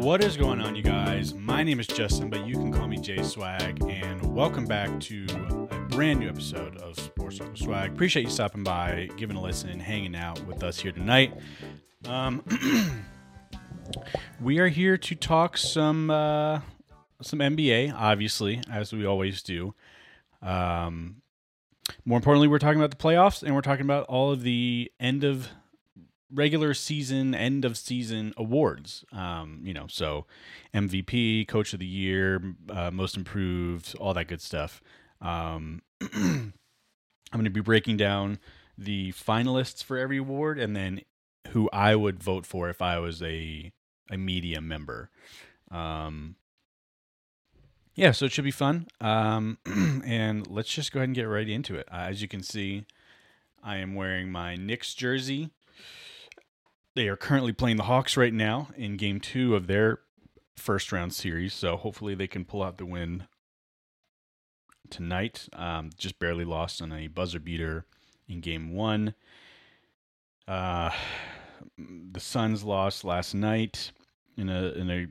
What is going on, you guys? My name is Justin, but you can call me J Swag, and welcome back to a brand new episode of Sports Circle Swag. Appreciate you stopping by, giving a listen, and hanging out with us here tonight. Um, we are here to talk some uh, some NBA, obviously, as we always do. Um, more importantly, we're talking about the playoffs, and we're talking about all of the end of regular season, end of season awards. Um, you know, so MVP, Coach of the Year, uh, Most Improved, all that good stuff. Um, I'm going to be breaking down the finalists for every award, and then who I would vote for if I was a a media member. Um, yeah, so it should be fun. Um, and let's just go ahead and get right into it. Uh, as you can see, I am wearing my Knicks jersey. They are currently playing the Hawks right now in game two of their first round series. So hopefully they can pull out the win tonight. Um, just barely lost on a buzzer beater in game one. Uh, the Suns lost last night in a in a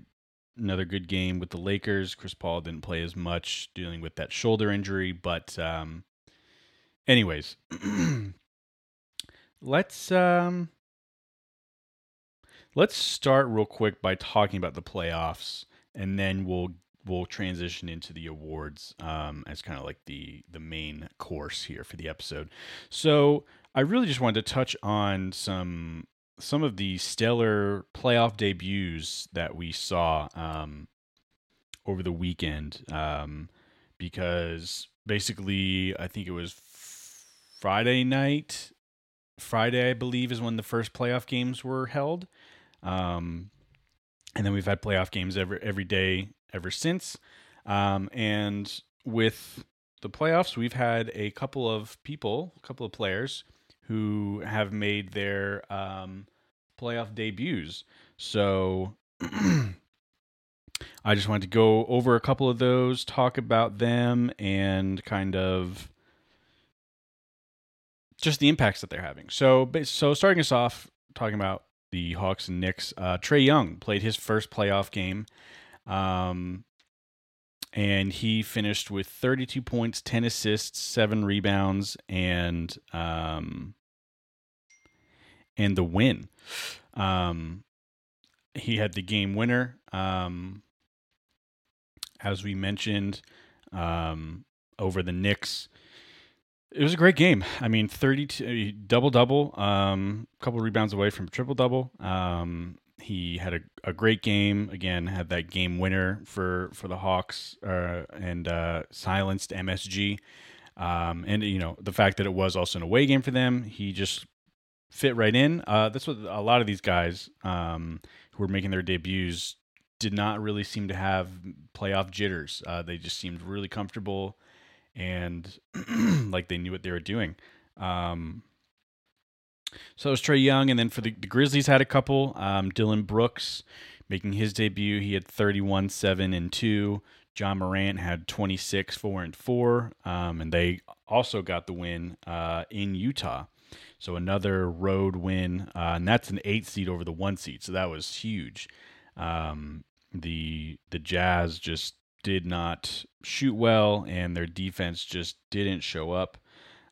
another good game with the Lakers. Chris Paul didn't play as much, dealing with that shoulder injury. But, um, anyways, let's um, let's start real quick by talking about the playoffs, and then we'll we'll transition into the awards um, as kind of like the the main course here for the episode. So I really just wanted to touch on some some of the stellar playoff debuts that we saw um, over the weekend um, because basically I think it was Friday night. Friday, I believe, is when the first playoff games were held, um, and then we've had playoff games every every day ever since. Um, and with the playoffs, we've had a couple of people, a couple of players who have made their um, playoff debuts. So I just wanted to go over a couple of those, talk about them, and kind of just the impacts that they're having. So, so starting us off, talking about the Hawks and Knicks, uh, Trae Young played his first playoff game. Um, and he finished with 32 points, 10 assists, seven rebounds, and um, and the win. Um, he had the game winner, um, as we mentioned, um, over the Knicks. It was a great game. I mean, 32 double double, um, a couple rebounds away from triple double. Um, he had a, a great game. Again, had that game winner for for the Hawks uh, and uh, silenced MSG. Um, and you know the fact that it was also an away game for them, he just fit right in. Uh, that's what a lot of these guys um, who were making their debuts did not really seem to have playoff jitters. Uh, they just seemed really comfortable and like they knew what they were doing. Um, so it was Trae Young, and then for the, the Grizzlies had a couple. Um, Dillon Brooks making his debut. He had 31, 7, and 2. Ja Morant had 26, 4, and 4. Um, and they also got the win uh, in Utah. So another road win, uh, and that's an eight seed over the one seed. So that was huge. Um, the the Jazz just did not shoot well, and their defense just didn't show up.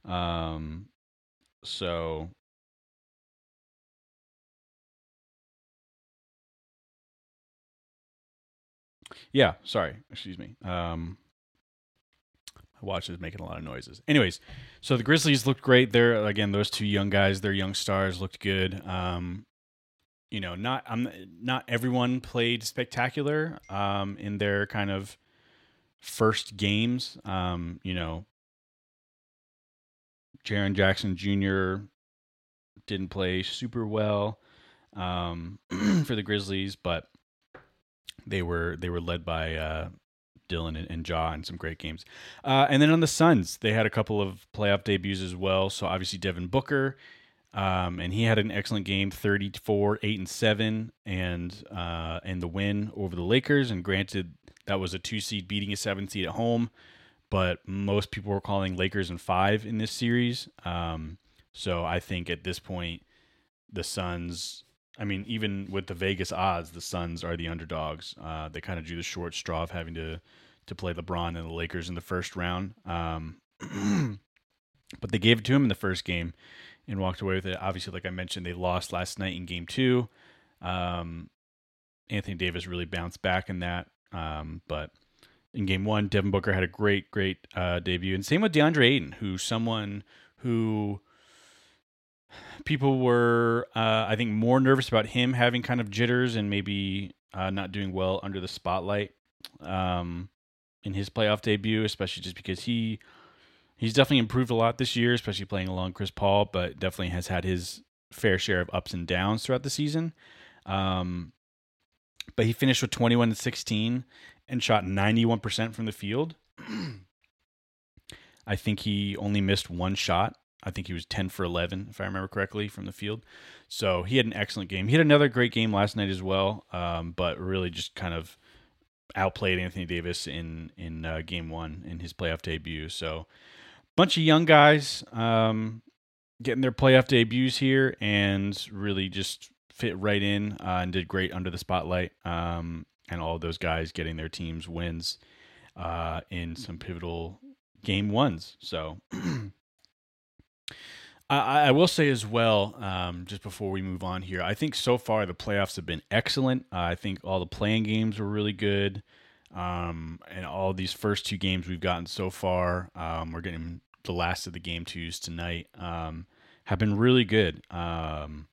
Um, so yeah, sorry, excuse me. Um, my watch is making a lot of noises. Anyways, so the Grizzlies looked great. There again, those two young guys, their young stars looked good. Um, you know, not I'm not everyone played spectacular um, in their kind of first games. Um, you know, Jaren Jackson Jr. didn't play super well um, for the Grizzlies, but they were they were led by uh, Dillon and, and in some great games. Uh, and then on the Suns, they had a couple of playoff debuts as well. So obviously Devin Booker, um, and he had an excellent game, 34, 8 and 7, and uh, and the win over the Lakers. And granted, that was a two seed beating a seven seed at home, but most people were calling Lakers in five in this series. Um, so I think at this point, the Suns I mean, even with the Vegas odds, the Suns are the underdogs. Uh, they kind of drew the short straw of having to to play LeBron and the Lakers in the first round. Um, but they gave it to him in the first game and walked away with it. Obviously, like I mentioned, they lost last night in Game Two. Um, Anthony Davis really bounced back in that, um, but in Game One, Devin Booker had a great, great uh, debut, and same with DeAndre Ayton, who's someone who people were, uh, I think, more nervous about him having kind of jitters and maybe uh, not doing well under the spotlight um, in his playoff debut, especially just because he he's definitely improved a lot this year, especially playing along Chris Paul, but definitely has had his fair share of ups and downs throughout the season. Um, but he finished with 21 and 16 and shot 91% from the field. I think he only missed one shot I think he was 10 for 11, if I remember correctly, from the field. So he had an excellent game. He had another great game last night as well, um, but really just kind of outplayed Anthony Davis in in uh, game one in his playoff debut. So bunch of young guys um, getting their playoff debuts here and really just fit right in uh, and did great under the spotlight. Um, and all those guys getting their teams wins uh, in some pivotal game ones. So I, I will say as well, um, just before we move on here, I think so far the playoffs have been excellent. Uh, I think all the play in games were really good. Um, and all these first two games we've gotten so far, um, we're getting the last of the game twos tonight, um, have been really good. Um,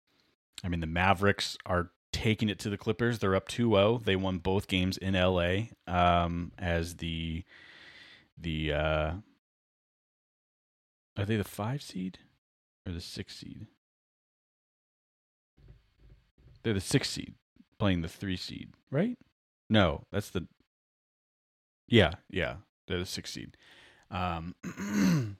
I mean, the Mavericks are taking it to the Clippers. They're up 2 0. They won both games in LA um, as the, the, uh, are they the five seed? or the six seed. They're the six seed playing the three seed, right? No, that's the. Yeah, yeah, they're the six seed. Um,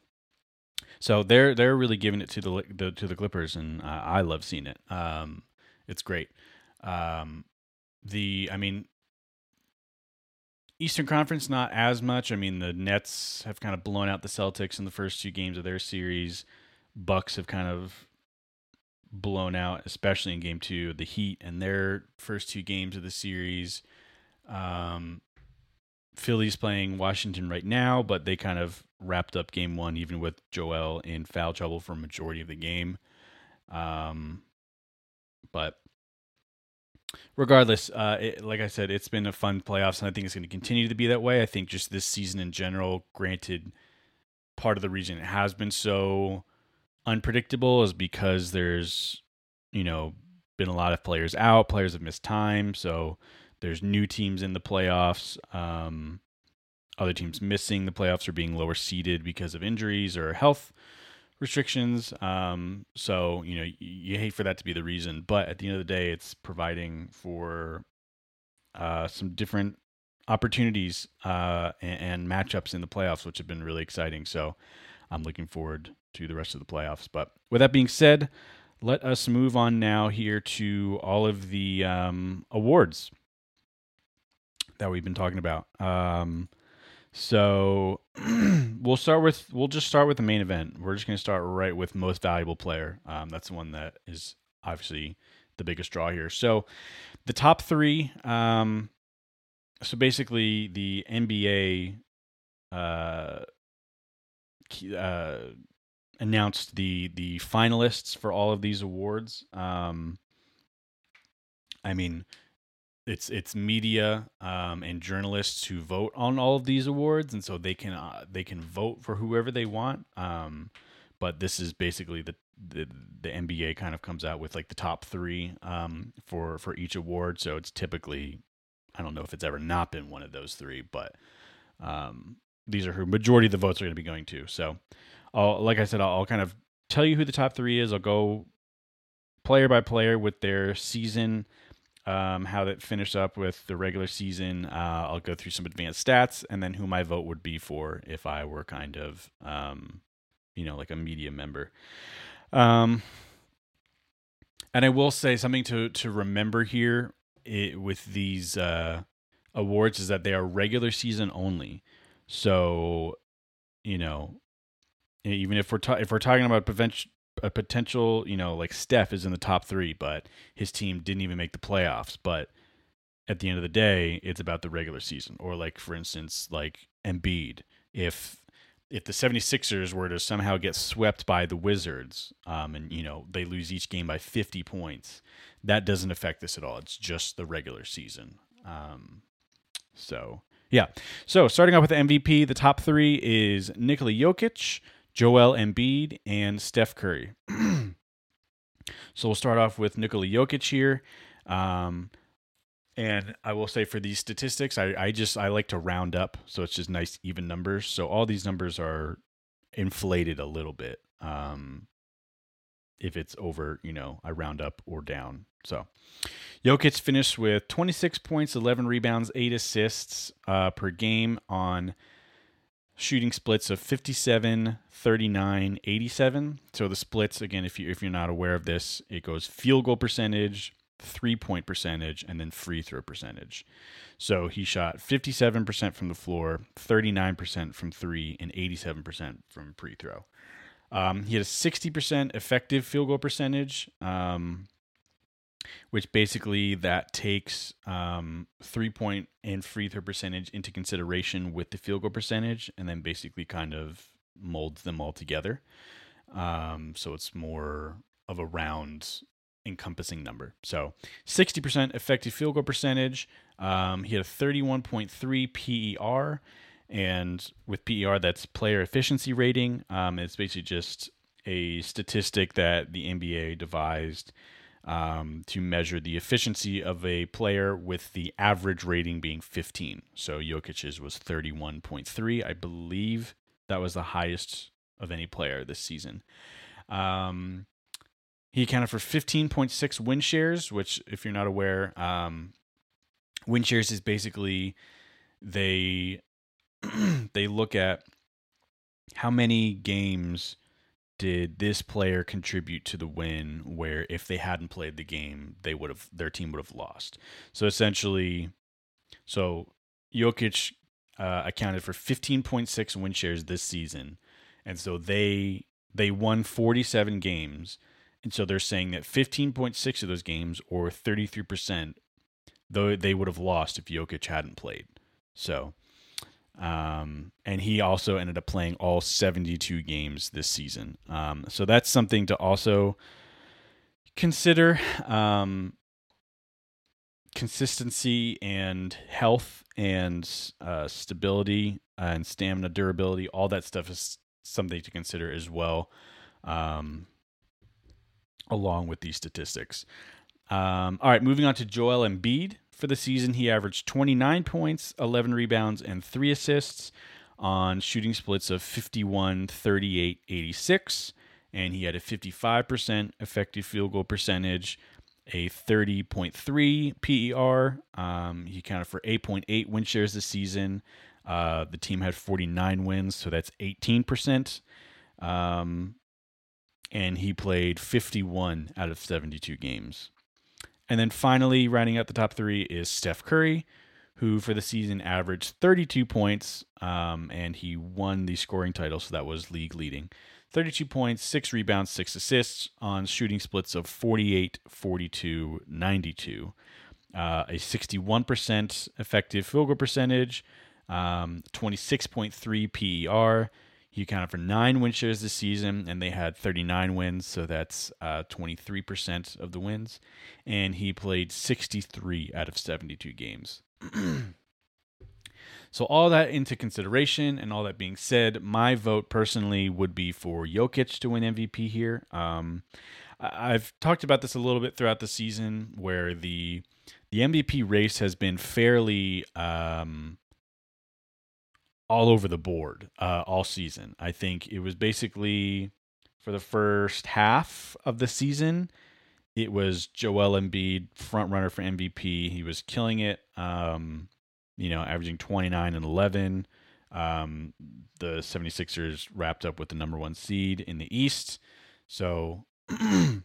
so they're they're really giving it to the, the to the Clippers, and uh, I love seeing it. Um, it's great. Um, the I mean, Eastern Conference not as much. I mean, the Nets have kind of blown out the Celtics in the first two games of their series. Bucks have kind of blown out, especially in game two, the Heat and their first two games of the series. Um, Philly's playing Washington right now, but they kind of wrapped up game one, even with Joel in foul trouble for a majority of the game. Um, but regardless, uh, it, like I said, it's been a fun playoffs, and I think it's going to continue to be that way. I think just this season in general, granted, part of the reason it has been so unpredictable is because there's, you know, been a lot of players out, players have missed time, so there's new teams in the playoffs. Um, other teams missing the playoffs or being lower seeded because of injuries or health restrictions. Um, so you know you, hate for that to be the reason, but at the end of the day, it's providing for uh, some different opportunities uh, and, and, matchups in the playoffs, which have been really exciting. So I'm looking forward to the rest of the playoffs. But with that being said, let us move on now here to all of the um, awards that we've been talking about. Um, so we'll start with we'll just start with the main event. We're just going to start right with most valuable player. Um, that's the one that is obviously the biggest draw here. So the top three. Um, so basically, the NBA uh, uh, announced the the finalists for all of these awards. Um, I mean, it's it's media um, and journalists who vote on all of these awards, and so they can uh, they can vote for whoever they want. Um, but this is basically the, the the NBA kind of comes out with like the top three um, for for each award. So it's typically I don't know if it's ever not been one of those three, but um, these are who majority of the votes are going to be going to. So, I'll, like I said, I'll, I'll kind of tell you who the top three is. I'll go player by player with their season, um, how that finished up with the regular season. Uh, I'll go through some advanced stats, and then who my vote would be for if I were kind of, um, you know, like a media member. Um, and I will say something to to remember here it, with these uh, awards is that they are regular season only. So, you know, even if we're ta- if we're talking about a potential, you know, like Steph is in the top three, but his team didn't even make the playoffs. But at the end of the day, it's about the regular season. Or like for instance, like Embiid, if if the 76ers were to somehow get swept by the Wizards, um, and you know they lose each game by 50 points, that doesn't affect this at all. It's just the regular season. Um, so yeah. So starting off with the MVP, the top three is Nikola Jokic, Joel Embiid, and Steph Curry. so we'll start off with Nikola Jokic here. Um, and I will say for these statistics, I, I just I like to round up, so it's just nice even numbers. So all these numbers are inflated a little bit. Um, if it's over, you know, I round up or down. So Jokic finished with 26 points, 11 rebounds, 8 assists uh, per game on shooting splits of 57, 39, 87. So the splits again if you if you're not aware of this, it goes field goal percentage, three point percentage, and then free throw percentage. So he shot 57% from the floor, 39% from three, and 87% from free throw. Um, he had a 60% effective field goal percentage, um, which basically that takes um, three point and free throw percentage into consideration with the field goal percentage, and then basically kind of molds them all together. Um, so it's more of a round encompassing number. So 60% effective field goal percentage. Um, he had a 31.3 PER. And with PER, that's player efficiency rating. Um, it's basically just a statistic that the NBA devised um, to measure the efficiency of a player with the average rating being 15. So Jokic's was 31.3. I believe that was the highest of any player this season. Um, he accounted for 15.6 win shares, which, if you're not aware, um, win shares is basically they they look at how many games did this player contribute to the win where if they hadn't played the game they would have their team would have lost? So essentially so Jokic uh, accounted for 15.6 win shares this season. And so they they won 47 games. And so they're saying that 15.6 of those games, or 33%, though they would have lost if Jokic hadn't played. So, um, and he also ended up playing all 72 games this season. Um, so that's something to also consider. Um, consistency and health and uh, stability and stamina, durability, all that stuff is something to consider as well. Um, along with these statistics. Um, all right, moving on to Joel Embiid. For the season, he averaged 29 points, 11 rebounds, and 3 assists on shooting splits of 51, 38, 86. And he had a 55% effective field goal percentage, a 30.3 PER. Um, he counted for 8.8 win shares this season. Uh, the team had 49 wins, so that's 18%. Um, and he played 51 out of 72 games. And then finally, rounding out the top three is Steph Curry, who for the season averaged 32 points, um, and he won the scoring title, so that was league leading. 32 points, six rebounds, six assists on shooting splits of 48, 42, 92. Uh, a 61% effective field goal percentage, um, 26.3 PER, he accounted for nine win shares this season, and they had 39 wins, so that's uh, 23% of the wins. And he played 63 out of 72 games. so, all that into consideration, and all that being said, my vote personally would be for Jokic to win MVP here. Um, I've talked about this a little bit throughout the season, where the the MVP race has been fairly um, all over the board uh, all season. I think it was basically for the first half of the season, it was Joel Embiid front runner for MVP. He was killing it. Um, you know, averaging 29 and 11. Um, the 76ers wrapped up with the number one seed in the East. So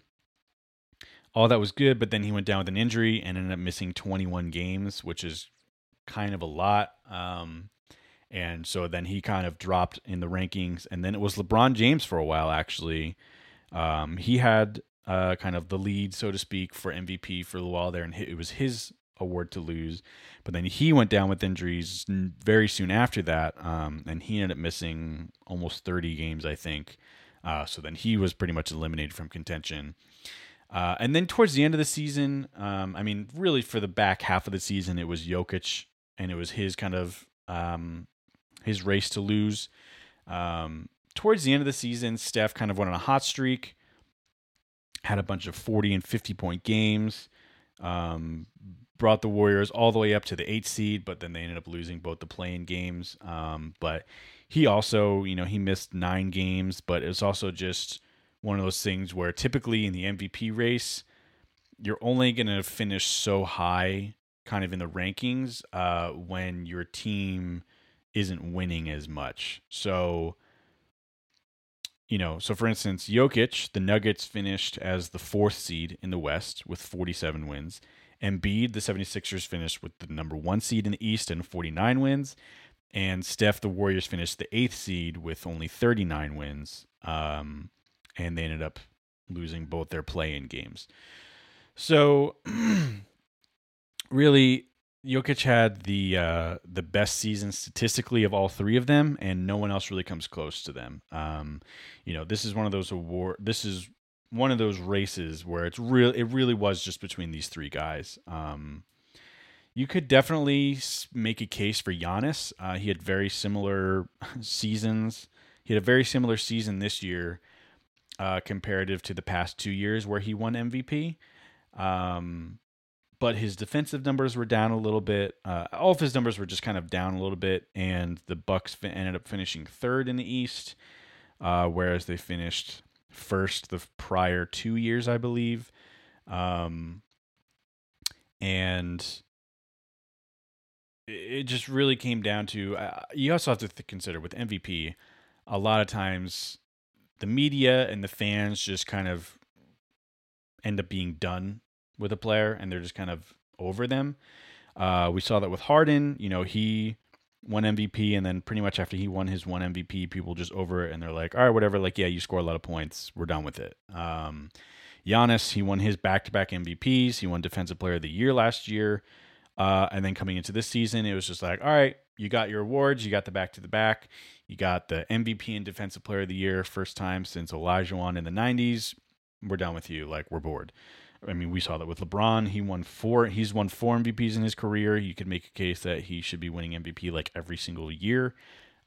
all that was good, but then he went down with an injury and ended up missing 21 games, which is kind of a lot. Um, and so then he kind of dropped in the rankings. And then it was LeBron James for a while, actually, Um, he had uh, kind of the lead, so to speak, for MVP for a while there, and it was his award to lose. But then he went down with injuries very soon after that, um, and he ended up missing almost 30 games, I think. Uh, so then he was pretty much eliminated from contention. Uh, and then towards the end of the season, um, I mean, really for the back half of the season, it was Jokic, and it was his kind of um, his race to lose. Um, towards the end of the season, Steph kind of went on a hot streak, had a bunch of 40 and 50 point games, um, brought the Warriors all the way up to the eighth seed, but then they ended up losing both the play in games. Um, but he also, you know, he missed nine games, but it's also just one of those things where typically in the MVP race, you're only going to finish so high kind of in the rankings uh, when your team isn't winning as much. So, you know, so for instance, Jokic, the Nuggets finished as the fourth seed in the West with 47 wins. Embiid, the 76ers finished with the number one seed in the East and 49 wins. And Steph, the Warriors finished the eighth seed with only 39 wins. Um, and they ended up losing both their play in games. So, really, Jokic had the uh, the best season statistically of all three of them, and no one else really comes close to them. Um, you know, this is one of those award. This is one of those races where it's real. It really was just between these three guys. Um, you could definitely make a case for Giannis. Uh, he had very similar seasons. He had a very similar season this year, uh, comparative to the past two years where he won MVP. Um, but his defensive numbers were down a little bit. Uh, all of his numbers were just kind of down a little bit, and the Bucks ended up finishing third in the East, uh, whereas they finished first the prior two years, I believe. Um, and it just really came down to uh, you also have to th- consider with MVP, a lot of times the media and the fans just kind of end up being done with a player and they're just kind of over them. Uh, we saw that with Harden. You know, he won MVP, and then pretty much after he won his one MVP, people just over it and they're like, all right, whatever. Like, yeah, you score a lot of points. We're done with it. Um, Giannis, he won his back to back MVPs. He won Defensive Player of the Year last year. Uh, and then coming into this season, it was just like, all right, you got your awards. You got the back to the back. You got the MVP and Defensive Player of the Year, first time since Olajuwon in the 90s. We're done with you. Like, we're bored. I mean, we saw that with LeBron. He won four. He's won four MVPs in his career. You could make a case that he should be winning MVP like every single year.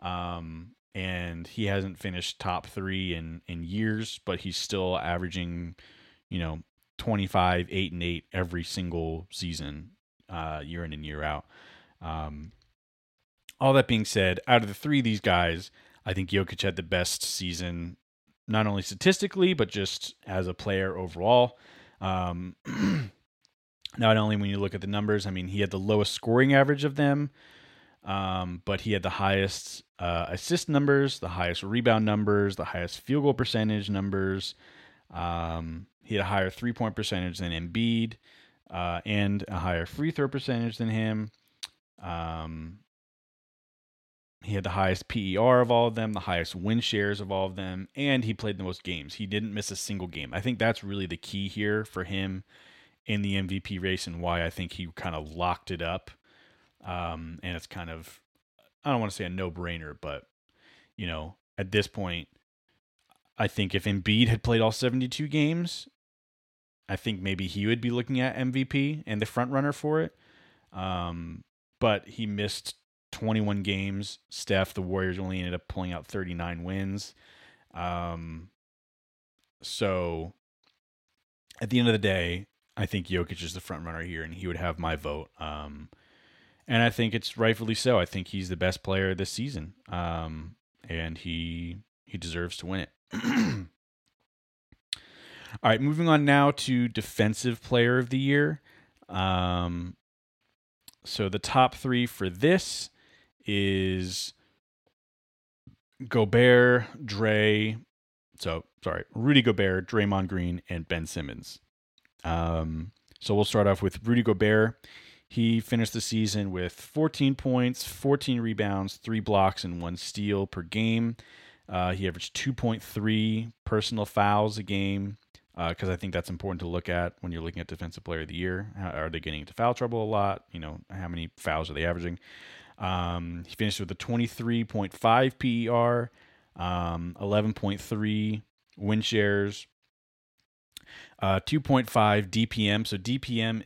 Um, and he hasn't finished top three in in years, but he's still averaging, you know, twenty five, eight and eight every single season, uh, year in and year out. Um, all that being said, out of the three of these guys, I think Jokic had the best season, not only statistically but just as a player overall. Um, not only when you look at the numbers, I mean, he had the lowest scoring average of them, um, but he had the highest uh, assist numbers, the highest rebound numbers, the highest field goal percentage numbers. Um, he had a higher three point percentage than Embiid, uh, and a higher free throw percentage than him. Um, he had the highest PER of all of them, the highest win shares of all of them, and he played the most games. He didn't miss a single game. I think that's really the key here for him in the MVP race and why I think he kind of locked it up. Um, and it's kind of, I don't want to say a no brainer, but, you know, at this point, I think if Embiid had played all 72 games, I think maybe he would be looking at MVP and the front runner for it. Um, but he missed 21 games. Steph, the Warriors only ended up pulling out 39 wins. Um, so at the end of the day, I think Jokic is the front runner here, and he would have my vote. Um, and I think it's rightfully so. I think he's the best player this season, um, and he he deserves to win it. All right, moving on now to defensive player of the year. Um, so the top three for this is Gobert, Dre, so sorry, Rudy Gobert, Draymond Green, and Ben Simmons. Um, so we'll start off with Rudy Gobert. He finished the season with 14 points, 14 rebounds, three blocks, and one steal per game. Uh, he averaged 2.3 personal fouls a game because uh, I think that's important to look at when you're looking at defensive player of the year. How, are they getting into foul trouble a lot? You know, how many fouls are they averaging? Um, he finished with a 23.5 PER, um, 11.3 win shares, uh, 2.5 DPM. So DPM,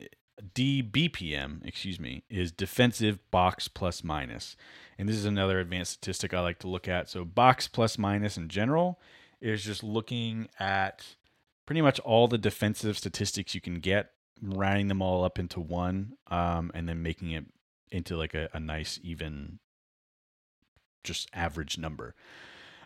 DBPM, excuse me, is defensive box plus minus. And this is another advanced statistic I like to look at. So box plus minus in general is just looking at pretty much all the defensive statistics you can get, rounding them all up into one, um, and then making it into like a, a nice even just average number.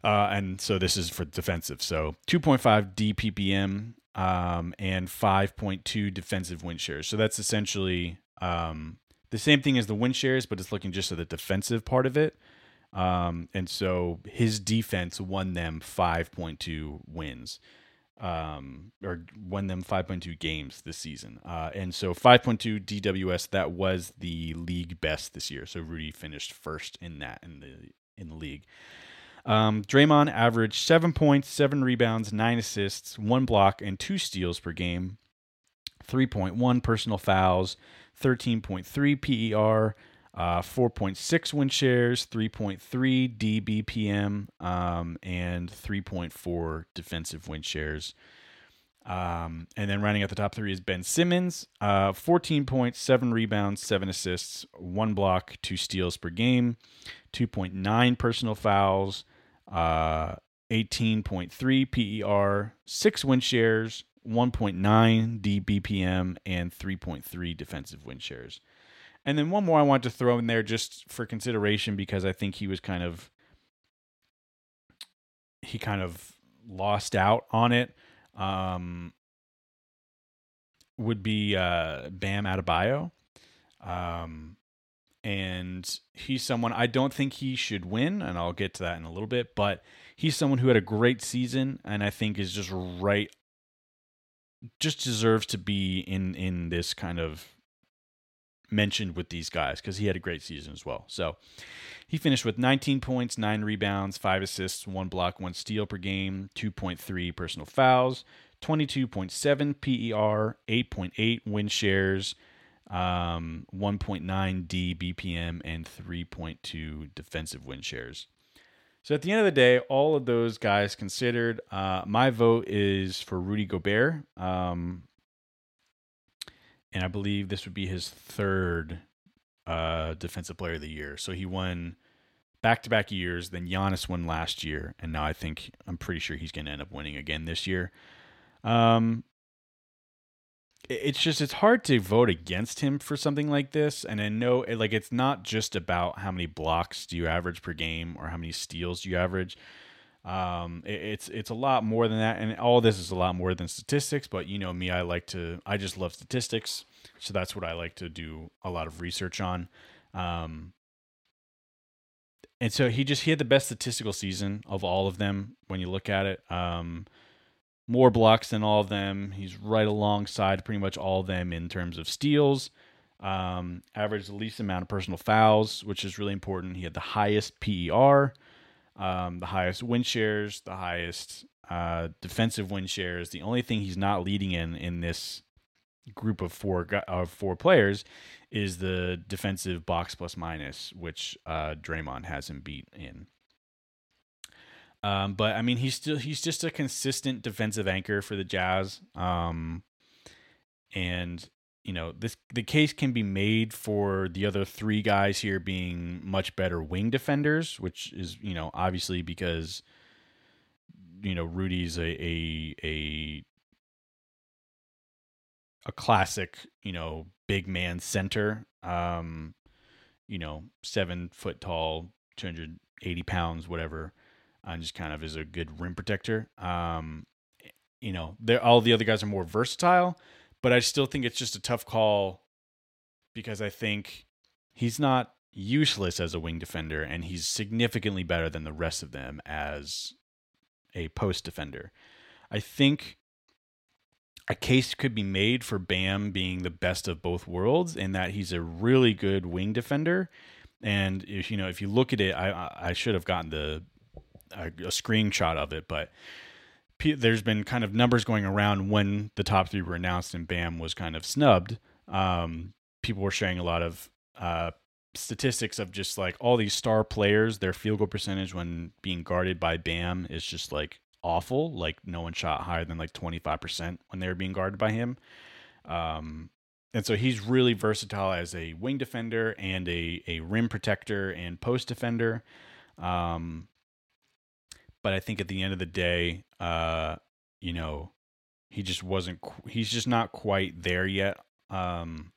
Uh, and so this is for defensive. So 2.5 DBPM um, and 5.2 defensive win shares. So that's essentially um, the same thing as the win shares, but it's looking just at the defensive part of it. Um, and so his defense won them 5.2 wins um, or won them 5.2 games this season. Uh, and so 5.2 DWS that was the league best this year. So Rudy finished first in that in the in the league. Um, Draymond averaged seven points, seven rebounds, nine assists, one block, and two steals per game. 3.1 personal fouls, 13.3 PER, uh, 4.6 win shares, 3.3 DBPM, um, and 3.4 defensive win shares. Um, and then running at the top three is Ben Simmons, uh, 14 points, seven rebounds, seven assists, one block, two steals per game, 2.9 personal fouls, uh, 18.3 PER, six win shares, 1.9 DBPM, and 3.3 defensive win shares. And then one more I want to throw in there just for consideration because I think he was kind of he kind of lost out on it. Um, would be uh, Bam Adebayo. Um, and he's someone I don't think he should win, and I'll get to that in a little bit. But he's someone who had a great season, and I think is just right, just deserves to be in in this kind of mentioned with these guys because he had a great season as well. So he finished with 19 points, nine rebounds, five assists, one block, one steal per game, 2.3 personal fouls, 22.7 PER, 8.8 win shares, um, 1.9 D BPM, and 3.2 defensive win shares. So at the end of the day, all of those guys considered, uh, my vote is for Rudy Gobert. Um, and I believe this would be his third uh, defensive player of the year. So he won back to back years. Then Giannis won last year, and now I think I'm pretty sure he's going to end up winning again this year. Um, it's just it's hard to vote against him for something like this, and I know like it's not just about how many blocks do you average per game or how many steals do you average. Um, it, it's it's a lot more than that, and all this is a lot more than statistics. But you know me, I like to, I just love statistics, so that's what I like to do a lot of research on. Um, and so he just he had the best statistical season of all of them when you look at it. Um, more blocks than all of them. He's right alongside pretty much all of them in terms of steals. Um, averaged the least amount of personal fouls, which is really important. He had the highest PER um, the highest win shares, the highest uh, defensive win shares. The only thing he's not leading in in this group of four of four players is the defensive box plus minus, which uh, Draymond has him beat in. Um, but I mean, he's still he's just a consistent defensive anchor for the Jazz. Um, and you know this the case can be made for the other three guys here being much better wing defenders which is you know obviously because you know Rudy's a a a, a classic you know big man center um you know seven foot tall 280 pounds whatever and just kind of is a good rim protector. Um you know all the other guys are more versatile but I still think it's just a tough call because I think he's not useless as a wing defender and he's significantly better than the rest of them as a post defender. I think a case could be made for Bam being the best of both worlds in that he's a really good wing defender. And if you know, if you look at it, I I should have gotten the a, a screenshot of it, but there's been kind of numbers going around when the top three were announced and Bam was kind of snubbed. Um, people were sharing a lot of uh, statistics of just like all these star players, their field goal percentage when being guarded by Bam is just like awful. Like no one shot higher than like 25% when they were being guarded by him. Um, and so he's really versatile as a wing defender and a, a rim protector and post defender. Um, but I think at the end of the day, uh, you know, he just wasn't. He's just not quite there yet. Um,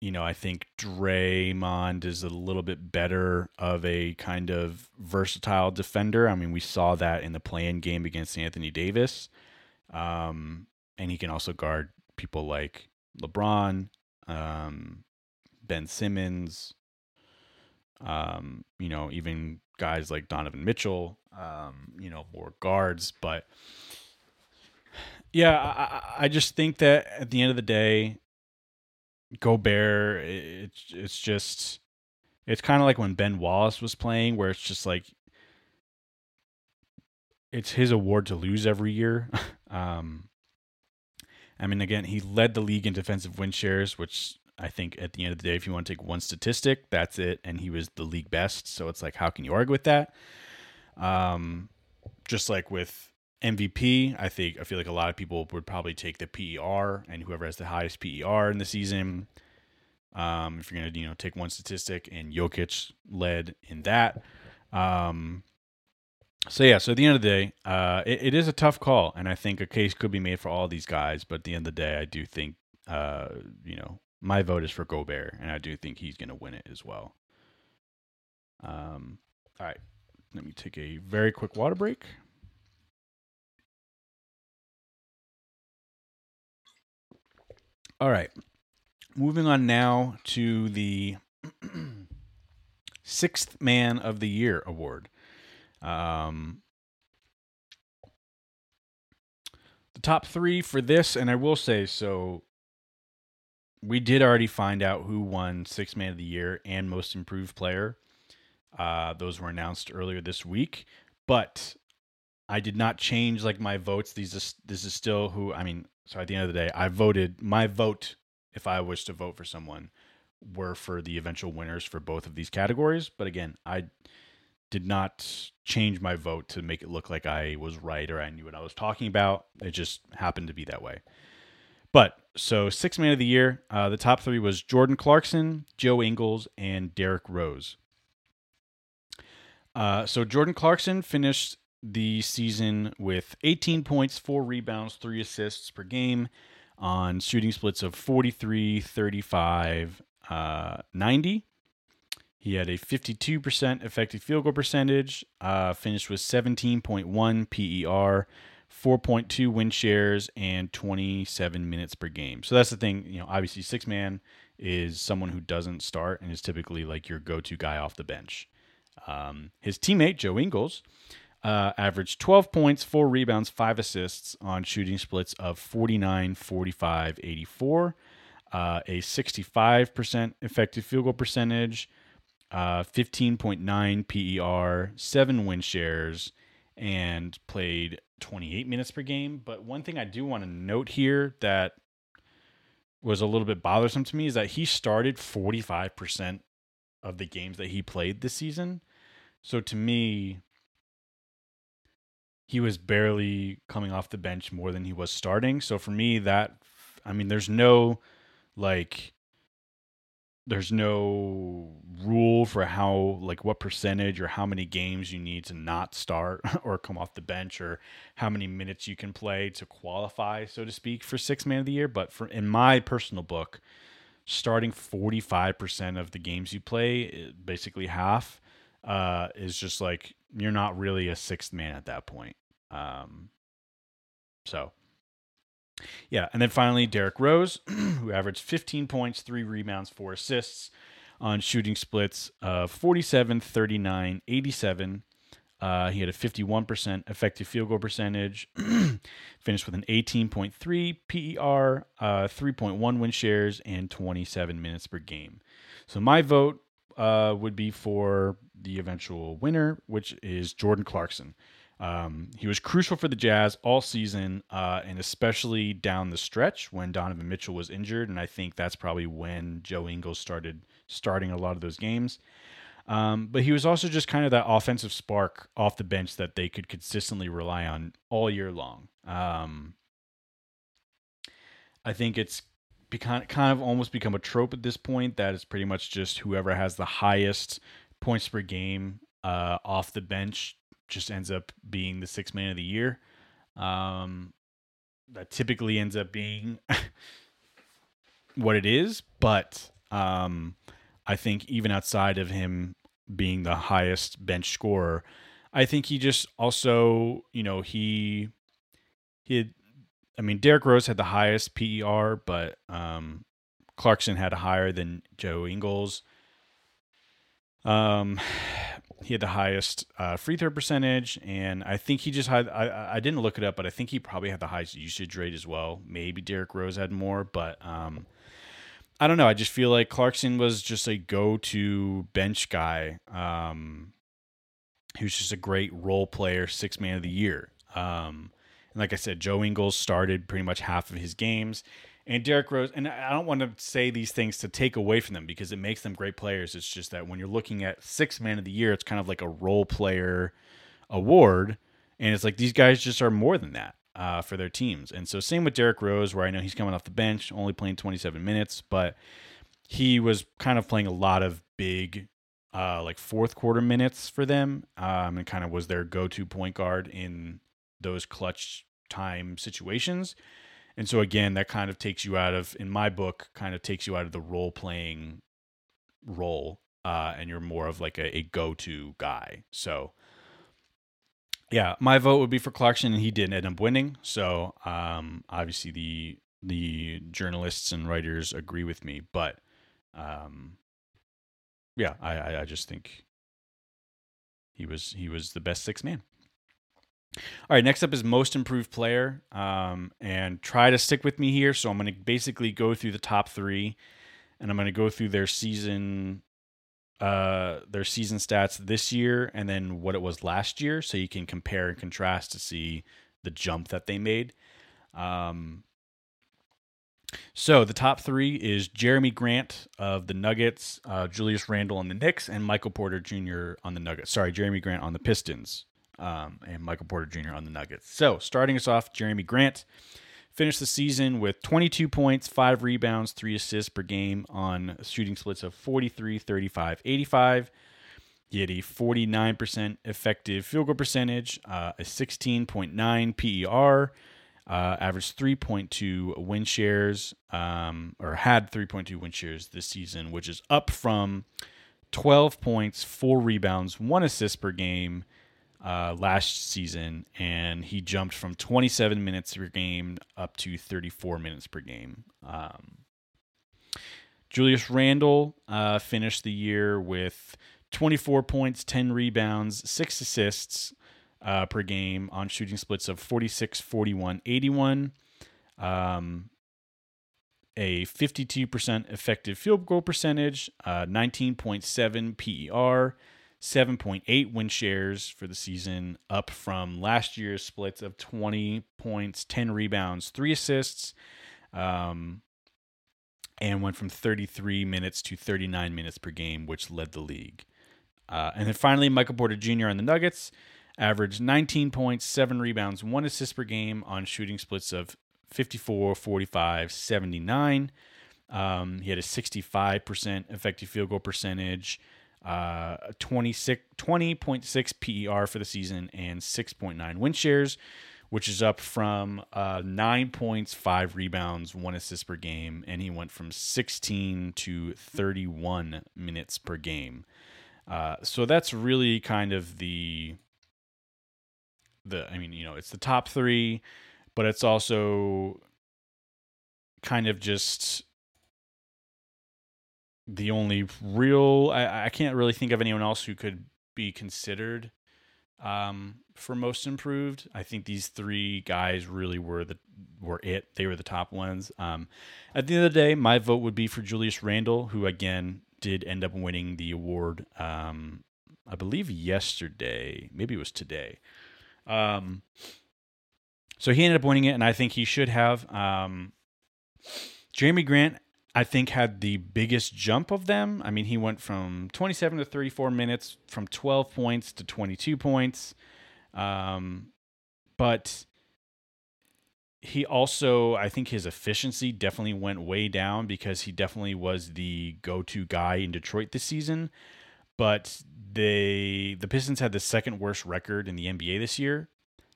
you know, I think Draymond is a little bit better of a kind of versatile defender. I mean, we saw that in the play in game against Anthony Davis. Um, and he can also guard people like LeBron, um, Ben Simmons, um, you know, even guys like Donovan Mitchell, um, you know, more guards. But yeah, I, I just think that at the end of the day, Gobert, it's it's just it's kind of like when Ben Wallace was playing, where it's just like it's his award to lose every year. um, I mean, again, he led the league in defensive win shares, which I think at the end of the day, if you want to take one statistic, that's it. And he was the league best. So it's like, how can you argue with that? Um, just like with MVP, I think I feel like a lot of people would probably take the PER and whoever has the highest PER in the season. Um, if you're gonna you know take one statistic, and Jokic led in that. Um, so yeah, so at the end of the day, uh, it, it is a tough call, and I think a case could be made for all these guys. But at the end of the day, I do think uh, you know my vote is for Gobert, and I do think he's going to win it as well. Um, all right, let me take a very quick water break. All right, moving on now to the sixth man of the year award. Um, the top three for this, and I will say so we did already find out who won Six Man of the Year and Most Improved Player. Uh, those were announced earlier this week, but I did not change like my votes. These is, this is still who I mean. So at the end of the day, I voted my vote if I was to vote for someone were for the eventual winners for both of these categories. But again, I did not change my vote to make it look like I was right or I knew what I was talking about. It just happened to be that way. But so six man of the year, uh, the top three was Jordan Clarkson, Joe Ingles, and Derrick Rose. Uh, so Jordan Clarkson finished the season with 18 points, four rebounds, three assists per game on shooting splits of 43, 35, uh, 90. He had a 52% effective field goal percentage, uh, finished with 17.1 PER, 4.2 win shares and 27 minutes per game. So that's the thing, you know, obviously six man is someone who doesn't start and is typically like your go-to guy off the bench. Um, his teammate Joe Ingles uh, averaged 12 points, four rebounds, five assists on shooting splits of 49, 45, 84, uh, a 65% effective field goal percentage, uh, 15.9 PER, seven win shares, and played 28 minutes per game. But one thing I do want to note here that was a little bit bothersome to me is that he started 45% of the games that he played this season. So to me, he was barely coming off the bench more than he was starting. So for me, that, I mean, there's no like there's no rule for how like what percentage or how many games you need to not start or come off the bench or how many minutes you can play to qualify so to speak for six man of the year. But for in my personal book starting 45% of the games you play eh, basically half uh, is just like you're not really a sixth man at that point. Um, so yeah, and then finally Derrick Rose, who averaged 15 points, three rebounds, four assists on shooting splits of 47, 39, 87. Uh, he had a 51% effective field goal percentage, finished with an 18.3 PER, uh, 3.1 win shares, and 27 minutes per game. So my vote uh, would be for the eventual winner, which is Jordan Clarkson. Um, he was crucial for the Jazz all season, uh, and especially down the stretch when Donovan Mitchell was injured. And I think that's probably when Joe Ingles started starting a lot of those games. Um, but he was also just kind of that offensive spark off the bench that they could consistently rely on all year long. Um, I think it's become kind of almost become a trope at this point that it's pretty much just whoever has the highest points per game uh, off the bench just ends up being the sixth man of the year. Um, that typically ends up being what it is, but um, I think even outside of him being the highest bench scorer, I think he just also, you know, he he had, I mean, Derrick Rose had the highest PER, but um, Clarkson had a higher than Joe Ingles. Um, he had the highest uh, free throw percentage, and I think he just had. I, I didn't look it up, but I think he probably had the highest usage rate as well. Maybe Derrick Rose had more, but um, I don't know. I just feel like Clarkson was just a go-to bench guy. Um, he was just a great role player, six man of the year. Um, and like I said, Joe Ingles started pretty much half of his games. And Derrick Rose, and I don't want to say these things to take away from them because it makes them great players. It's just that when you're looking at six man of the year, it's kind of like a role player award. And it's like these guys just are more than that uh, for their teams. And so, same with Derrick Rose, where I know he's coming off the bench, only playing 27 minutes, but he was kind of playing a lot of big, uh, like fourth quarter minutes for them um, and kind of was their go to point guard in those clutch time situations. And so again, that kind of takes you out of, in my book, kind of takes you out of the role playing role, uh, and you're more of like a, a go to guy. So yeah, my vote would be for Clarkson, and he didn't end up winning. So um, obviously the the journalists and writers agree with me, but um, yeah, I, I, I just think he was he was the best six man. All right, next up is most improved player. Um, and try to stick with me here. So I'm going to basically go through the top three, and I'm going to go through their season, uh, their season stats this year, and then what it was last year, so you can compare and contrast to see the jump that they made. Um, so the top three is Jerami Grant of the Nuggets, uh, Julius Randle on the Knicks, and Michael Porter Jr. on the Nuggets. Sorry, Jerami Grant on the Pistons um, and Michael Porter Jr. on the Nuggets. So, starting us off, Jerami Grant finished the season with 22 points, 5 rebounds, 3 assists per game on shooting splits of 43, 35, 85. He had a 49% effective field goal percentage, uh, a 16.9 PER, uh, averaged 3.2 win shares, um, or had 3.2 win shares this season, which is up from 12 points, 4 rebounds, 1 assist per game uh, last season, and he jumped from 27 minutes per game up to 34 minutes per game. Um, Julius Randle uh, finished the year with 24 points, 10 rebounds, 6 assists uh, per game on shooting splits of 46, 41, 81. Um, a 52% effective field goal percentage, uh, 19.7 PER, 7.8 win shares for the season, up from last year's splits of 20 points, 10 rebounds, 3 assists, um, and went from 33 minutes to 39 minutes per game, which led the league. Uh, and then finally, Michael Porter Jr. on the Nuggets averaged 19 points, 7 rebounds, 1 assist per game on shooting splits of 54, 45, 79. Um, he had a 65% effective field goal percentage uh, 26, 20.6 PER for the season and 6.9 win shares, which is up from uh, nine points, five rebounds, one assist per game, and he went from 16 to 31 minutes per game. Uh, so that's really kind of the the I mean, you know, it's the top three, but it's also kind of just the only real I, I can't really think of anyone else who could be considered um, for most improved. I think these three guys really were the were it. They were the top ones. Um, at the end of the day, my vote would be for Julius Randle, who again did end up winning the award. Um, I believe yesterday, maybe it was today. Um, so he ended up winning it, and I think he should have. Um, Jerami Grant, I think, had the biggest jump of them. I mean, he went from 27 to 34 minutes, from 12 points to 22 points. Um, but he also, I think his efficiency definitely went way down because he definitely was the go to guy in Detroit this season. But they, the Pistons had the second worst record in the NBA this year.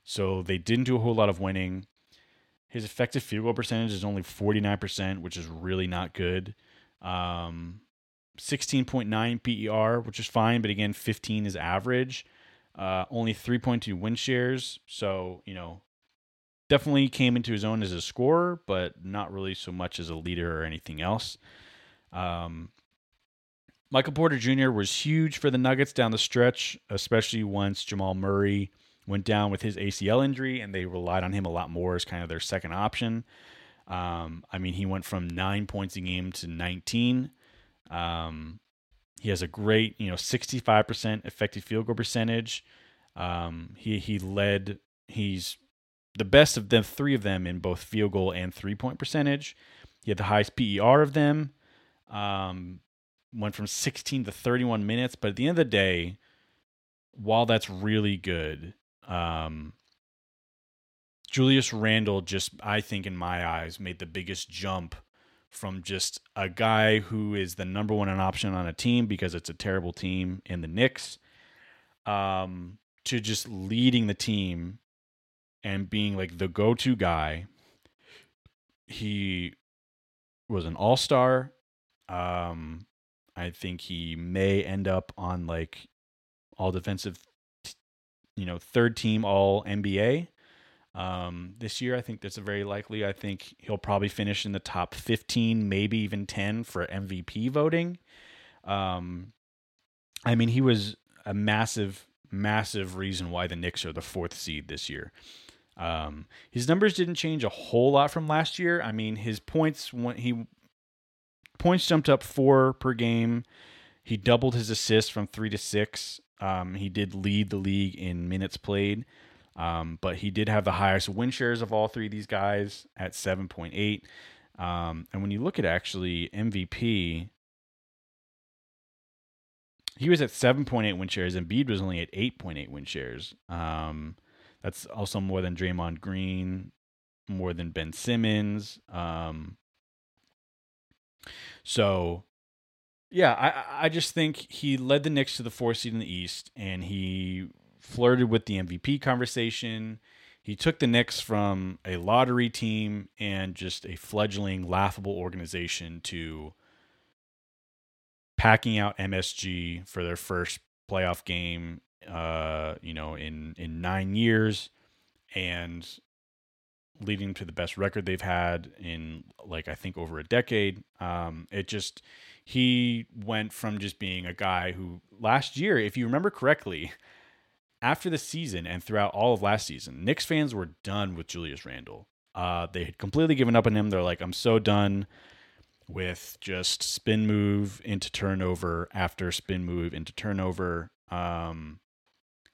So they didn't do a whole lot of winning. His effective field goal percentage is only 49%, which is really not good. Um, 16.9 PER, which is fine, but again, 15 is average. Uh, only 3.2 win shares. So, you know, definitely came into his own as a scorer, but not really so much as a leader or anything else. Um, Michael Porter Jr. was huge for the Nuggets down the stretch, especially once Jamal Murray went down with his ACL injury, and they relied on him a lot more as kind of their second option. Um, I mean, he went from nine points a game to 19. Um, he has a great, you know, 65% effective field goal percentage. Um, he he led. He's the best of the three of them in both field goal and three point percentage. He had the highest PER of them. Um, went from 16 to 31 minutes, but at the end of the day, while that's really good, um, Julius Randle just, I think, in my eyes, made the biggest jump from just a guy who is the number one option on a team because it's a terrible team in the Knicks, um, to just leading the team and being like the go-to guy. He was an all-star. Um, I think he may end up on like all defensive you know, third team all NBA. Um, this year, I think that's a very likely. I think he'll probably finish in the top 15, maybe even 10 for MVP voting. Um, I mean, he was a massive, massive reason why the Knicks are the fourth seed this year. Um, his numbers didn't change a whole lot from last year. I mean, his points when he points jumped up four per game. He doubled his assists from three to six. Um, he did lead the league in minutes played, um, but he did have the highest win shares of all three of these guys at 7.8. Um, and when you look at actually MVP, he was at 7.8 win shares, and Bede was only at 8.8 win shares. Um, that's also more than Draymond Green, more than Ben Simmons. Um, so yeah, I I just think he led the Knicks to the fourth seed in the East, and he flirted with the MVP conversation. He took the Knicks from a lottery team and just a fledgling, laughable organization to packing out MSG for their first playoff game, uh, you know, in in nine years, and leading to the best record they've had in like I think over a decade. Um, it just he went from just being a guy who last year, if you remember correctly, after the season and throughout all of last season, Knicks fans were done with Julius Randle. Uh, they had completely given up on him. They're like, I'm so done with just spin move into turnover after spin move into turnover. Um,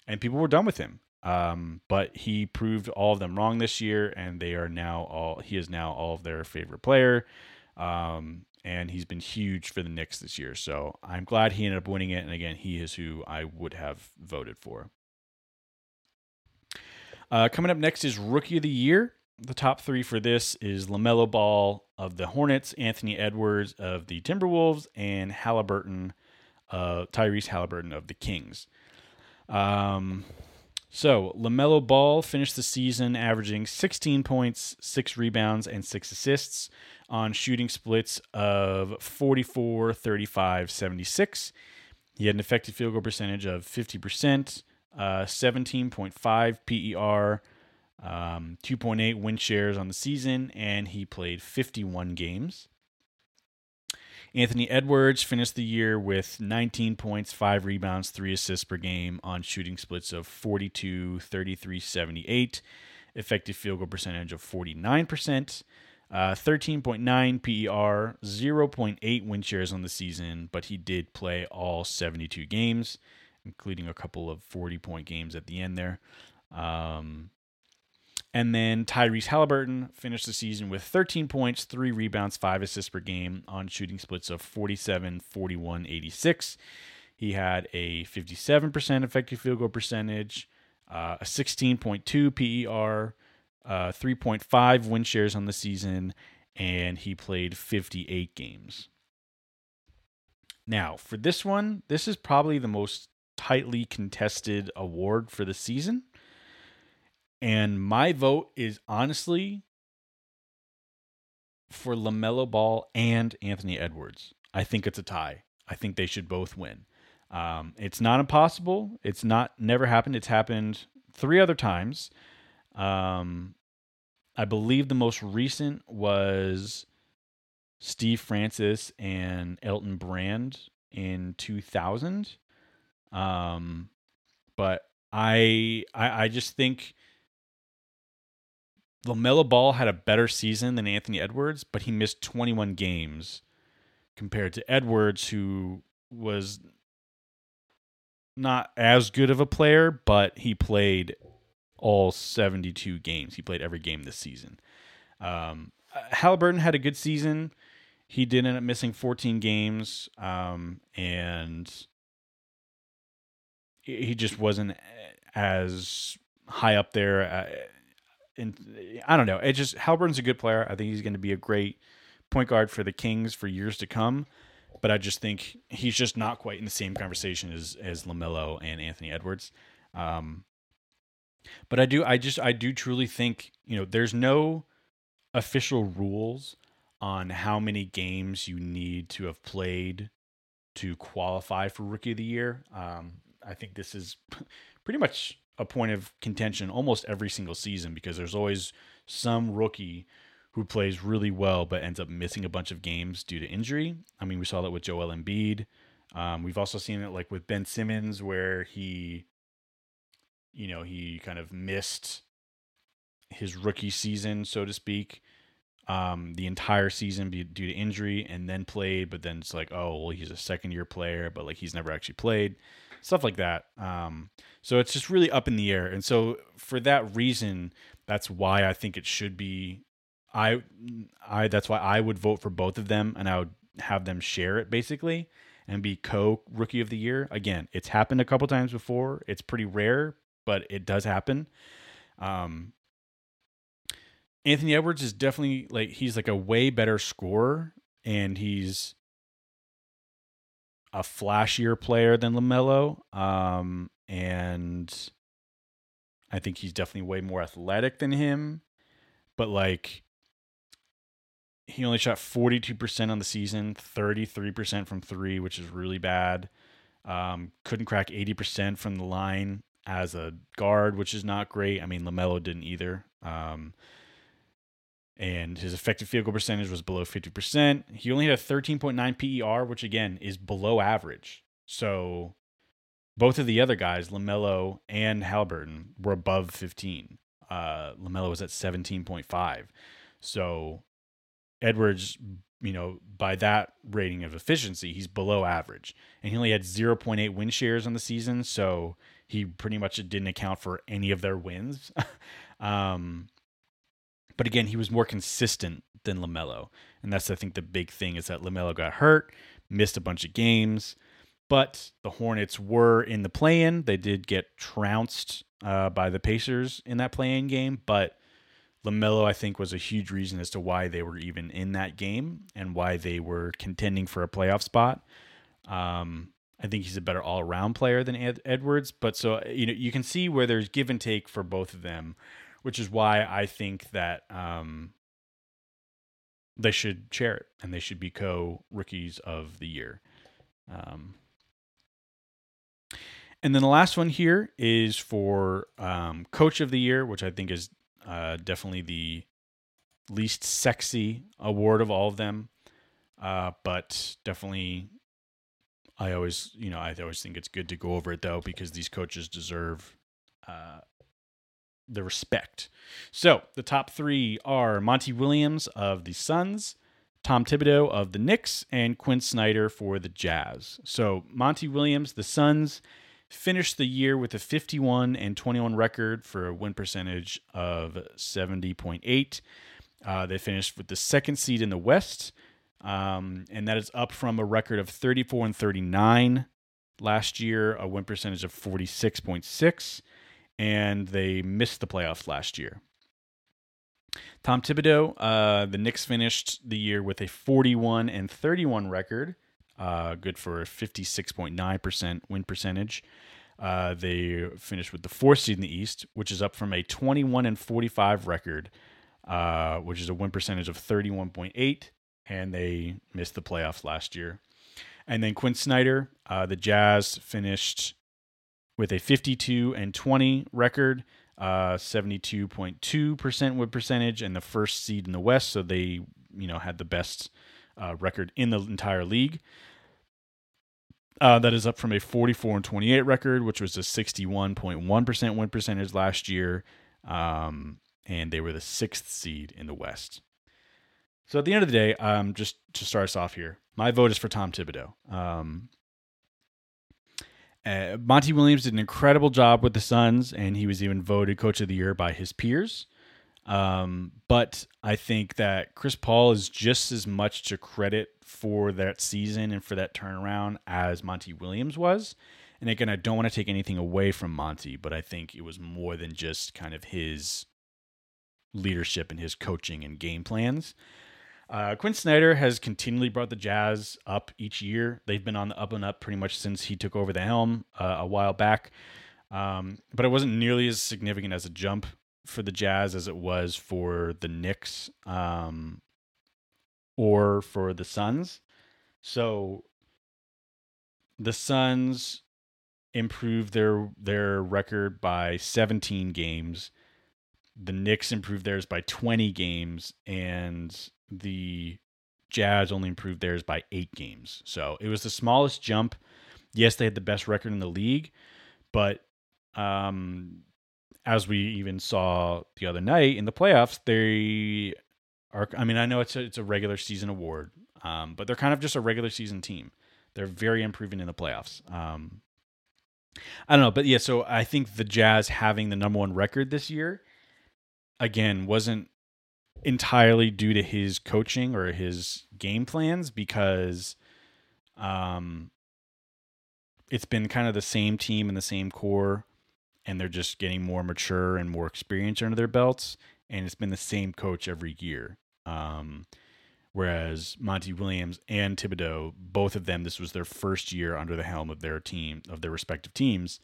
and people were done with him. Um, but he proved all of them wrong this year, and they are now all he is now all of their favorite player. Um, and he's been huge for the Knicks this year. So I'm glad he ended up winning it. And again, he is who I would have voted for. Uh, coming up next is Rookie of the Year. The top three for this is LaMelo Ball of the Hornets, Anthony Edwards of the Timberwolves, and Halliburton, uh, Tyrese Halliburton of the Kings. Um, so LaMelo Ball finished the season averaging 16 points, six rebounds, and six assists on shooting splits of 44, 35, 76. He had an effective field goal percentage of 50%, uh, 17.5 PER, um, 2.8 win shares on the season, and he played 51 games. Anthony Edwards finished the year with 19 points, 5 rebounds, 3 assists per game on shooting splits of 42, 33, 78, effective field goal percentage of 49%. Uh, 13.9 PER, 0.8 win shares on the season, but he did play all 72 games, including a couple of 40 point games at the end there. Um, and then Tyrese Halliburton finished the season with 13 points, 3 rebounds, 5 assists per game on shooting splits of 47, 41, 86. He had a 57% effective field goal percentage, uh, a 16.2 PER, uh, 3.5 win shares on the season, and he played 58 games. Now, for this one, this is probably the most tightly contested award for the season. And my vote is honestly for LaMelo Ball and Anthony Edwards. I think it's a tie. I think they should both win. Um, it's not impossible. It's not never happened. It's happened three other times. Um, I believe the most recent was Steve Francis and Elton Brand in 2000. Um, but I, I I just think LaMelo Ball had a better season than Anthony Edwards, but he missed 21 games compared to Edwards, who was not as good of a player, but he played all 72 games. He played every game this season. Um, Halliburton had a good season. He did end up missing 14 games, um, and he just wasn't as high up there. And I don't know. It just Halliburton's a good player. I think he's going to be a great point guard for the Kings for years to come. But I just think he's just not quite in the same conversation as as Lamelo and Anthony Edwards. Um, but I do, I just, I do truly think you know, there's no official rules on how many games you need to have played to qualify for Rookie of the Year. Um, I think this is pretty much a point of contention almost every single season because there's always some rookie who plays really well but ends up missing a bunch of games due to injury. I mean, we saw that with Joel Embiid. Um, we've also seen it like with Ben Simmons where he, you know, he kind of missed his rookie season, so to speak, um, the entire season due to injury and then played, but then it's like, oh, well, he's a second year player, but like he's never actually played stuff like that. Um, so it's just really up in the air. And so for that reason, that's why I think it should be. I, I that's why I would vote for both of them, and I would have them share it basically and be co rookie of the year. Again, it's happened a couple times before. It's pretty rare, but it does happen. Um, Anthony Edwards is definitely like he's like a way better scorer, and he's a flashier player than LaMelo. Um, and I think he's definitely way more athletic than him. But like he only shot 42% on the season, 33% from 3, which is really bad. Um, couldn't crack 80% from the line as a guard, which is not great. I mean, LaMelo didn't either. Um, and his effective field goal percentage was below 50%. He only had a 13.9 PER, which again is below average. So both of the other guys, LaMelo and Halliburton, were above 15. Uh, LaMelo was at 17.5. So Edwards, you know, by that rating of efficiency, he's below average. And he only had 0.8 win shares on the season. So he pretty much didn't account for any of their wins. um, but again, he was more consistent than LaMelo. And that's, I think, the big thing is that LaMelo got hurt, missed a bunch of games. But the Hornets were in the play in. They did get trounced uh, by the Pacers in that play in game. But LaMelo, I think, was a huge reason as to why they were even in that game and why they were contending for a playoff spot. Um, I think he's a better all around player than Ed- Edwards. But so, you know, you can see where there's give and take for both of them which is why I think that um, they should share it and they should be co rookies of the year. Um, and then the last one here is for um, coach of the year, which I think is uh, definitely the least sexy award of all of them. Uh, but definitely, I always, you know, I always think it's good to go over it though because these coaches deserve uh, the respect. So the top three are Monty Williams of the Suns, Tom Thibodeau of the Knicks, and Quin Snyder for the Jazz. So Monty Williams, the Suns, finished the year with a 51 and 21 record for a win percentage of 70.8. Uh, they finished with the second seed in the West, um, and that is up from a record of 34 and 39 last year, a win percentage of 46.6, and they missed the playoffs last year. Tom Thibodeau, uh, the Knicks finished the year with a 41 and 31 record, uh, good for a 56.9% win percentage. Uh, they finished with the fourth seed in the East, which is up from a 21 and 45 record, uh, which is a win percentage of 31.8, and they missed the playoffs last year. And then Quin Snyder, uh, the Jazz finished with a 52 and 20 record, uh, 72.2% win percentage, and the first seed in the West. So they, you know, had the best uh, record in the entire league. Uh, that is up from a 44 and 28 record, which was a 61.1% win percentage last year. Um, and they were the sixth seed in the West. So at the end of the day, um, just to start us off here, my vote is for Tom Thibodeau. Um, uh, Monty Williams did an incredible job with the Suns, and he was even voted Coach of the Year by his peers. Um, but I think that Chris Paul is just as much to credit for that season and for that turnaround as Monty Williams was. And again, I don't want to take anything away from Monty, but I think it was more than just kind of his leadership and his coaching and game plans. Uh, Quin Snyder has continually brought the Jazz up each year. They've been on the up and up pretty much since he took over the helm uh, a while back. Um, but it wasn't nearly as significant as a jump for the Jazz as it was for the Knicks um, or for the Suns. So the Suns improved their their record by 17 games. The Knicks improved theirs by 20 games, and the Jazz only improved theirs by eight games. So it was the smallest jump. Yes, they had the best record in the league, but um, as we even saw the other night in the playoffs, they are. I mean, I know it's a, it's a regular season award, um, but they're kind of just a regular season team. They're very improving in the playoffs. Um, I don't know, but yeah. So I think the Jazz having the number one record this year, again, wasn't entirely due to his coaching or his game plans because um it's been kind of the same team and the same core and they're just getting more mature and more experience under their belts and it's been the same coach every year. Um whereas Monty Williams and Thibodeau both of them this was their first year under the helm of their team of their respective teams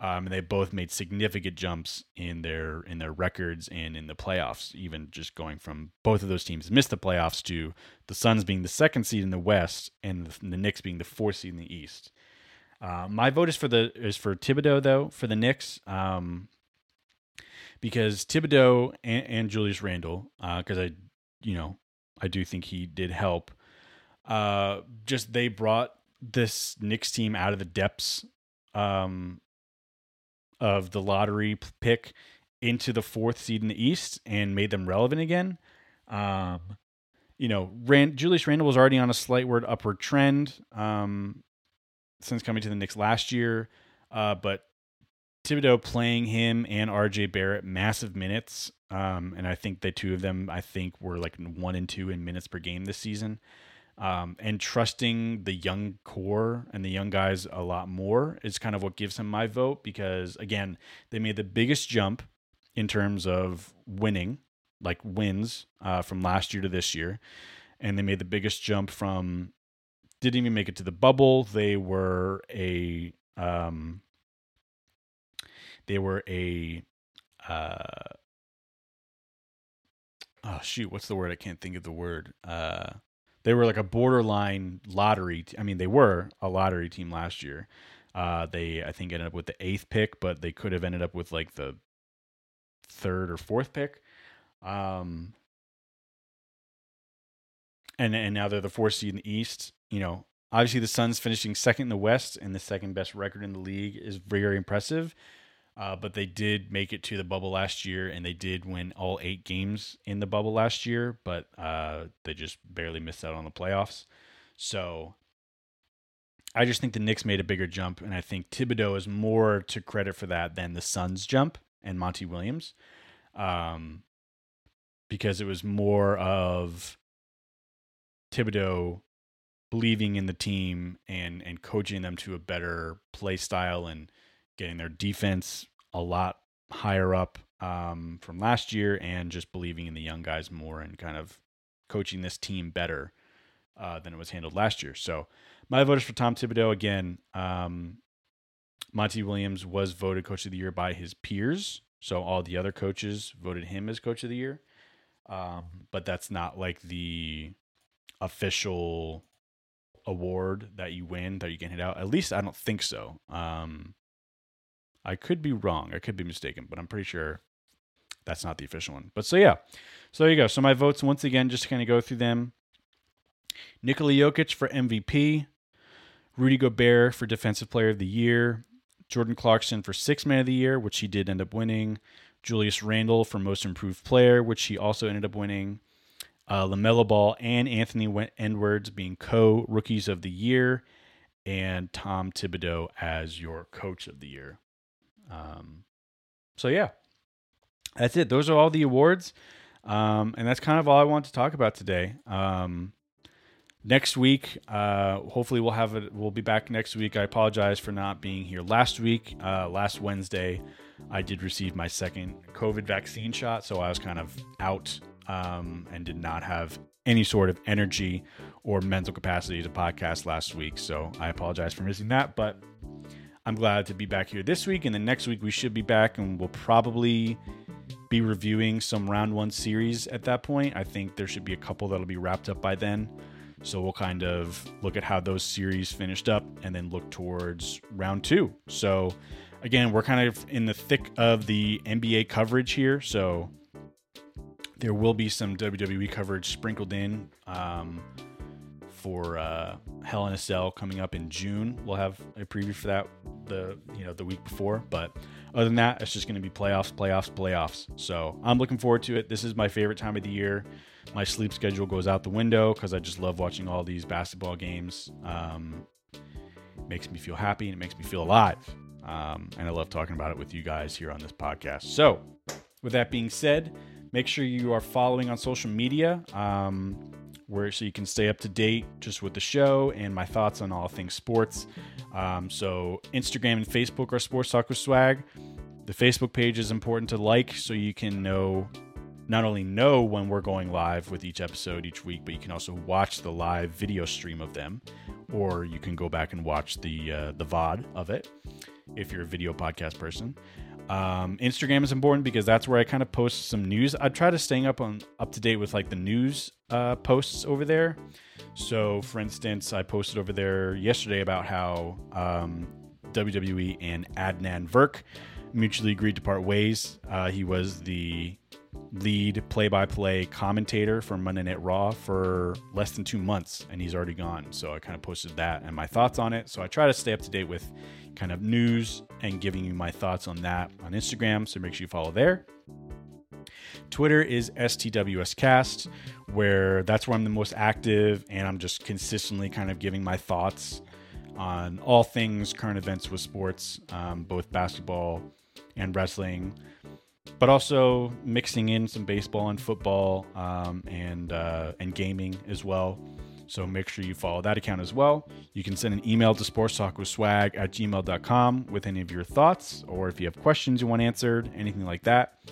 um, and they both made significant jumps in their in their records and in the playoffs. Even just going from both of those teams missed the playoffs to the Suns being the second seed in the West and the, Knicks being the fourth seed in the East. Uh, my vote is for the is for Thibodeau though for the Knicks. Um, because Thibodeau and, and Julius Randle, because uh, I, you know, I do think he did help. Uh, just they brought this Knicks team out of the depths um, of the lottery pick into the fourth seed in the East and made them relevant again. Um, you know, Rand, Julius Randle was already on a slightward upward trend um, since coming to the Knicks last year, uh, but Thibodeau playing him and RJ Barrett massive minutes, um, and I think the two of them, I think, were like one and two in minutes per game this season um, and trusting the young core and the young guys a lot more is kind of what gives him my vote because again they made the biggest jump in terms of winning like wins uh, from last year to this year. And they made the biggest jump from didn't even make it to the bubble. They were a um, they were a uh, oh shoot what's the word? I can't think of the word. Uh, they were like a borderline lottery. T- I mean, they were a lottery team last year. Uh, they I think ended up with the eighth pick, but they could have ended up with like the third or fourth pick. Um, and and now they're the fourth seed in the East. You know, obviously the Suns finishing second in the West and the second best record in the league is very impressive. Uh, but they did make it to the bubble last year, and they did win all eight games in the bubble last year, but uh, they just barely missed out on the playoffs. So I just think the Knicks made a bigger jump, and I think Thibodeau is more to credit for that than the Suns jump and Monty Williams, um, because it was more of Thibodeau believing in the team and and coaching them to a better play style and getting their defense a lot higher up um, from last year and just believing in the young guys more and kind of coaching this team better uh, than it was handled last year. So my vote is for Tom Thibodeau again. Um, Monty Williams was voted coach of the year by his peers. So all the other coaches voted him as coach of the year. Um, but that's not like the official award that you win that you can hit out. At least I don't think so. Um, I could be wrong. I could be mistaken, but I'm pretty sure that's not the official one. But so yeah, so there you go. So my votes once again, just to kind of go through them. Nikola Jokic for MVP, Rudy Gobert for Defensive Player of the Year, Jordan Clarkson for Sixth Man of the Year, which he did end up winning, Julius Randle for Most Improved Player, which he also ended up winning, uh, LaMelo Ball and Anthony Edwards being co Rookies of the Year, and Tom Thibodeau as your Coach of the Year. Um, so yeah, that's it. Those are all the awards, um, and that's kind of all I want to talk about today. Um, next week, uh, hopefully we'll have it. We'll be back next week. I apologize for not being here last week. Uh, last Wednesday, I did receive my second COVID vaccine shot, so I was kind of out um, and did not have any sort of energy or mental capacity to podcast last week. So I apologize for missing that, but I'm glad to be back here this week. And then next week we should be back and we'll probably be reviewing some round one series at that point. I think there should be a couple that'll be wrapped up by then. So we'll kind of look at how those series finished up and then look towards round two. So again, we're kind of in the thick of the NBA coverage here. So there will be some WWE coverage sprinkled in. Um, for uh, Hell in a Cell coming up in June. We'll have a preview for that the you know the week before, but other than that, it's just going to be playoffs, playoffs, playoffs. So I'm looking forward to it. This is my favorite time of the year. My sleep schedule goes out the window because I just love watching all these basketball games. Um, makes me feel happy and it makes me feel alive. Um, and I love talking about it with you guys here on this podcast. So, with that being said, make sure you are following on social media. Um, where so you can stay up to date just with the show and my thoughts on all things sports. Um, so Instagram and Facebook are Sports Talk with Swag. The Facebook page is important to like so you can know not only know when we're going live with each episode each week, but you can also watch the live video stream of them, or you can go back and watch the uh, the VOD of it if you're a video podcast person. Um, Instagram is important because that's where I kind of post some news. I try to staying up on up to date with like the news uh, posts over there. So, for instance, I posted over there yesterday about how um, WWE and Adnan Virk mutually agreed to part ways. Uh, he was the lead play-by-play commentator for Monday Night Raw for less than two months, and he's already gone. So I kind of posted that and my thoughts on it. So I try to stay up to date with kind of news and giving you my thoughts on that on Instagram. So make sure you follow there. Twitter is STWScast, where that's where I'm the most active, and I'm just consistently kind of giving my thoughts on all things current events with sports, um, both basketball and wrestling, but also mixing in some baseball and football um, and uh, and gaming as well. So make sure you follow that account as well. You can send an email to sportstalkwithswag at gmail.com with any of your thoughts or if you have questions you want answered, anything like that.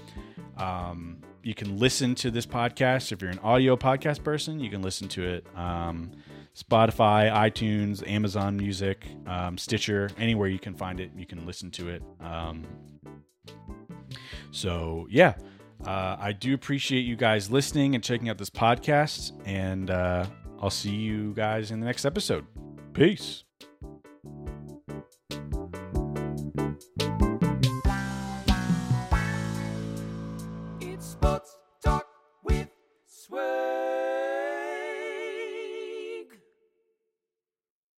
Um, you can listen to this podcast if you're an audio podcast person. You can listen to it um, Spotify, iTunes, Amazon Music, um, Stitcher, anywhere you can find it, you can listen to it. Um, so, yeah, uh, I do appreciate you guys listening and checking out this podcast. And uh, I'll see you guys in the next episode. Peace. It's Sports Talk with Swerve.